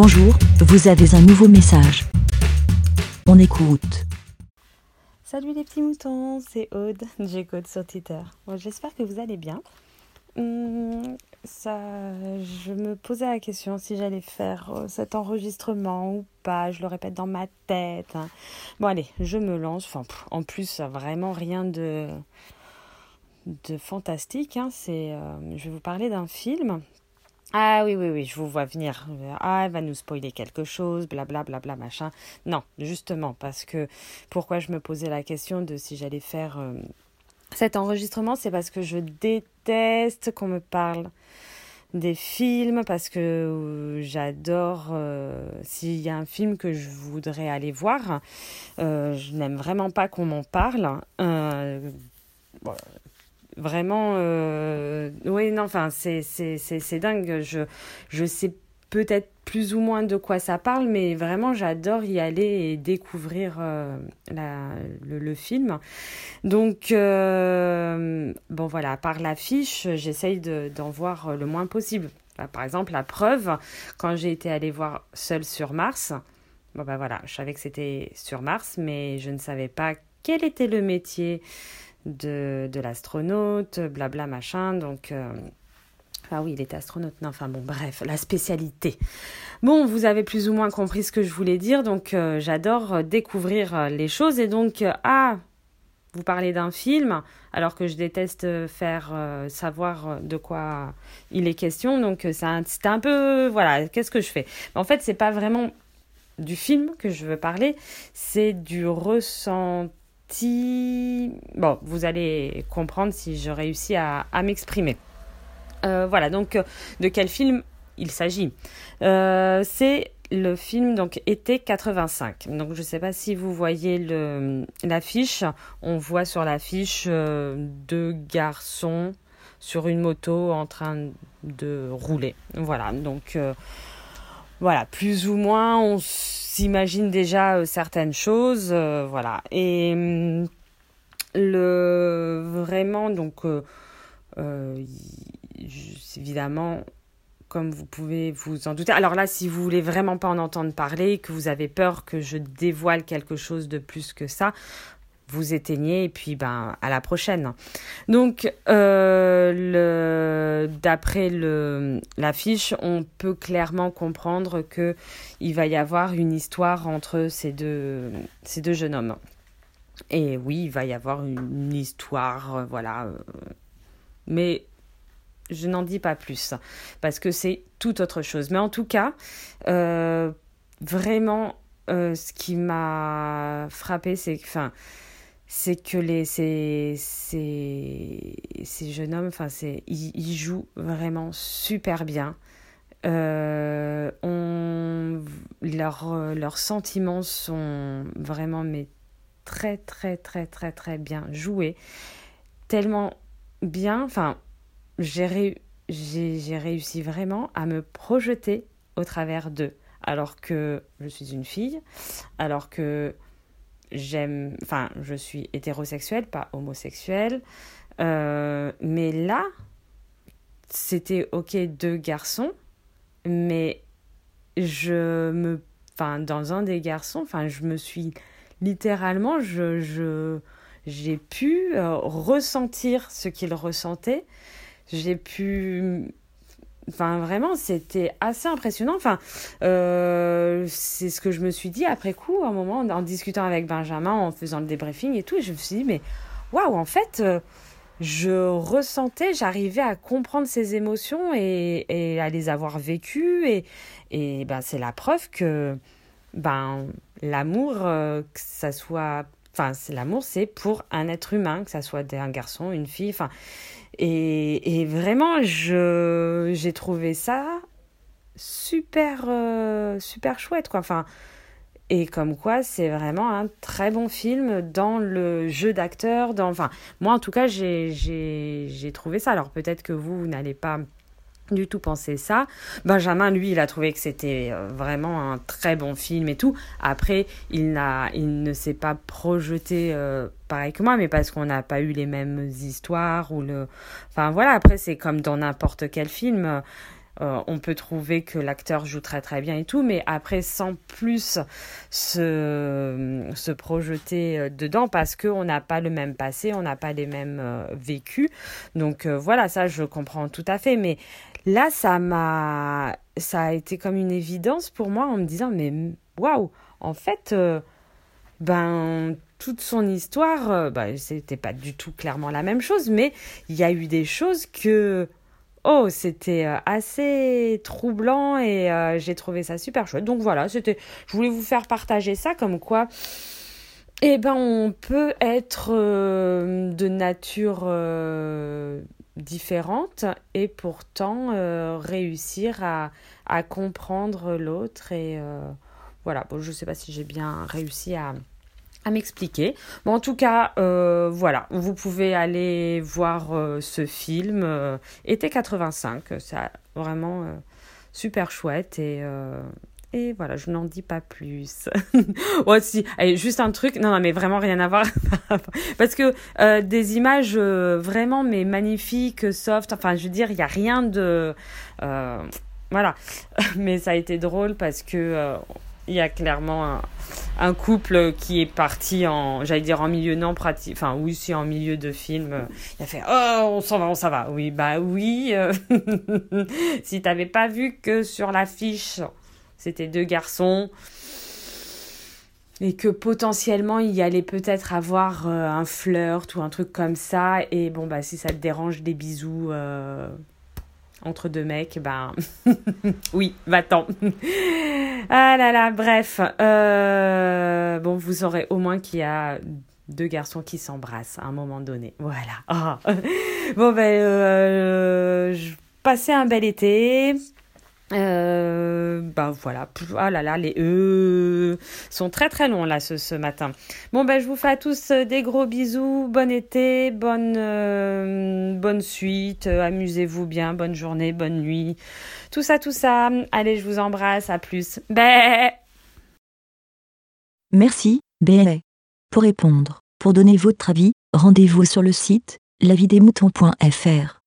Bonjour, vous avez un nouveau message. On écoute. Salut les petits moutons, c'est Aude, j'écoute sur Twitter. J'espère que vous allez bien. Hum, ça, je me posais la question si j'allais faire euh, cet enregistrement ou pas. Je le répète dans ma tête. hein. Bon allez, je me lance. En plus, vraiment rien de fantastique. hein. Euh, je vais vous parler d'un film. Ah oui, oui, oui, je vous vois venir. Ah, elle va nous spoiler quelque chose, blablabla, bla, bla, machin. Non, justement, parce que pourquoi je me posais la question de si j'allais faire euh, cet enregistrement, c'est parce que je déteste qu'on me parle des films, parce que euh, j'adore, euh, s'il y a un film que je voudrais aller voir, je n'aime vraiment pas qu'on m'en parle. Vraiment, euh, oui, non, enfin, c'est, dingue. Je, je sais peut-être plus ou moins de quoi ça parle, mais vraiment, j'adore y aller et découvrir euh, la, le, film. Donc, euh, bon, voilà, par l'affiche, j'essaye de, d'en voir le moins possible. Bah, Par exemple, la preuve, quand j'ai été allée voir Seul sur Mars, bon, bah voilà, je savais que c'était sur Mars, mais je ne savais pas quel était le métier de, de l'astronaute, blabla machin. Donc, euh, ah oui, il était astronaute. Non, enfin bon, bref, la spécialité. Bon, vous avez plus ou moins compris ce que je voulais dire. Donc, euh, j'adore euh, découvrir les choses. Et donc, ah, vous parlez d'un film, alors que je déteste faire savoir de quoi il est question. Donc, c'est un peu, voilà, qu'est-ce que je fais? En fait, c'est pas vraiment du film que je veux parler, c'est du ressenti. Bon, vous allez comprendre si je réussis à, m'exprimer. Euh, voilà, donc euh, de quel film il s'agit? Euh, C'est le film donc été 85. Donc je sais pas si vous voyez l'affiche. On voit sur l'affiche deux garçons sur une moto en train de rouler. Voilà, donc voilà, plus ou moins on s'imagine déjà euh, certaines choses, euh, voilà. Et hum, le vraiment donc euh, évidemment comme vous pouvez vous en douter. Alors là, si vous voulez vraiment pas en entendre parler, que vous avez peur que je dévoile quelque chose de plus que ça, vous éteignez et puis ben à la prochaine. Donc euh, d'après l'affiche, on peut clairement comprendre que il va y avoir une histoire entre ces deux jeunes hommes. Et oui, il va y avoir une histoire, euh, voilà. euh, mais je n'en dis pas plus parce que c'est tout autre chose. Mais en tout cas, vraiment, ce qui m'a frappé, c'est que, enfin, c'est que les ces, ces, jeunes hommes, enfin, ils, ils jouent vraiment super bien. Euh, on, leurs euh, leurs sentiments sont vraiment mais très très très très très bien joués, tellement bien. Enfin, j'ai réussi vraiment à me projeter au travers d'eux, alors que je suis une fille, alors que j'aime, enfin, je suis hétérosexuelle, pas homosexuelle, Euh, mais là, c'était ok deux garçons, mais je me, enfin, dans un des garçons, enfin, je me suis littéralement, je, je, j'ai pu euh, ressentir ce qu'il ressentait. J'ai pu enfin vraiment c'était assez impressionnant. Enfin euh, c'est ce que je me suis dit après coup un moment en discutant avec Benjamin en faisant le débriefing et tout je me suis dit mais waouh en fait euh, je ressentais j'arrivais à comprendre ses émotions et, et à les avoir vécues. Et, et ben c'est la preuve que ben l'amour euh, que ça soit enfin l'amour c'est pour un être humain que ça soit un garçon une fille enfin et, et vraiment, je, j'ai trouvé ça super, euh, super chouette, quoi. Enfin, et comme quoi, c'est vraiment un très bon film dans le jeu d'acteur. Dans, enfin, moi, en tout cas, j'ai, trouvé ça. Alors, peut-être que vous n'allez pas du tout penser ça. Benjamin, lui, il a trouvé que c'était euh, vraiment un très bon film et tout. Après, il, n'a, il ne s'est pas projeté euh, pareil que moi, mais parce qu'on n'a pas eu les mêmes histoires ou le. Enfin voilà, après, c'est comme dans n'importe quel film. euh, on peut trouver que l'acteur joue très très bien et tout, mais après sans plus se, projeter dedans parce qu'on n'a pas le même passé, on n'a pas les mêmes vécus. Donc voilà, ça je comprends tout à fait. Mais là, ça m'a, ça a été comme une évidence pour moi en me disant mais waouh, en fait, ben toute son histoire, ben, c'était pas du tout clairement la même chose, mais il y a eu des choses que Oh, c'était euh, assez troublant et euh, j'ai trouvé ça super chouette. Donc voilà, c'était, je voulais vous faire partager ça comme quoi, eh ben, on peut être euh, de nature différente et pourtant réussir à, à comprendre l'autre et voilà. Bon, je sais pas si j'ai bien réussi à à m'expliquer. Bon, en tout cas, euh, voilà, vous pouvez aller voir euh, ce film, euh, été 85, c'est vraiment super chouette et, et voilà, je n'en dis pas plus. ouais, juste un truc, non, non, mais vraiment rien à voir, parce que des images vraiment, mais magnifiques, soft, enfin, je veux dire, il n'y a rien de... voilà, mais ça a été drôle parce que il y a clairement un, couple qui est parti en, j'allais dire en milieu non pratique, enfin oui, c'est en milieu de film. Il a fait oh on s'en va, on s'en va. Oui bah oui. Euh, si t'avais pas vu que sur l'affiche c'était deux garçons et que potentiellement il y allait peut-être avoir euh, un flirt ou un truc comme ça et bon bah si ça te dérange des bisous. Euh, entre deux mecs, ben oui, va-t'en. ah là là, bref. Euh, bon, vous saurez au moins qu'il y a deux garçons qui s'embrassent à un moment donné. Voilà. Ah. Bon, ben, passez un bel été. Euh, ben voilà, ah là là, les E sont très très longs là ce, ce matin. Bon ben je vous fais à tous euh, des gros bisous, bon été, bonne euh, bonne suite, amusez-vous bien, bonne journée, bonne nuit, tout ça tout ça. Allez, je vous embrasse, à plus. Bé Merci, Bé. Pour répondre, pour donner votre avis, rendez-vous sur le site lavidemouton.fr.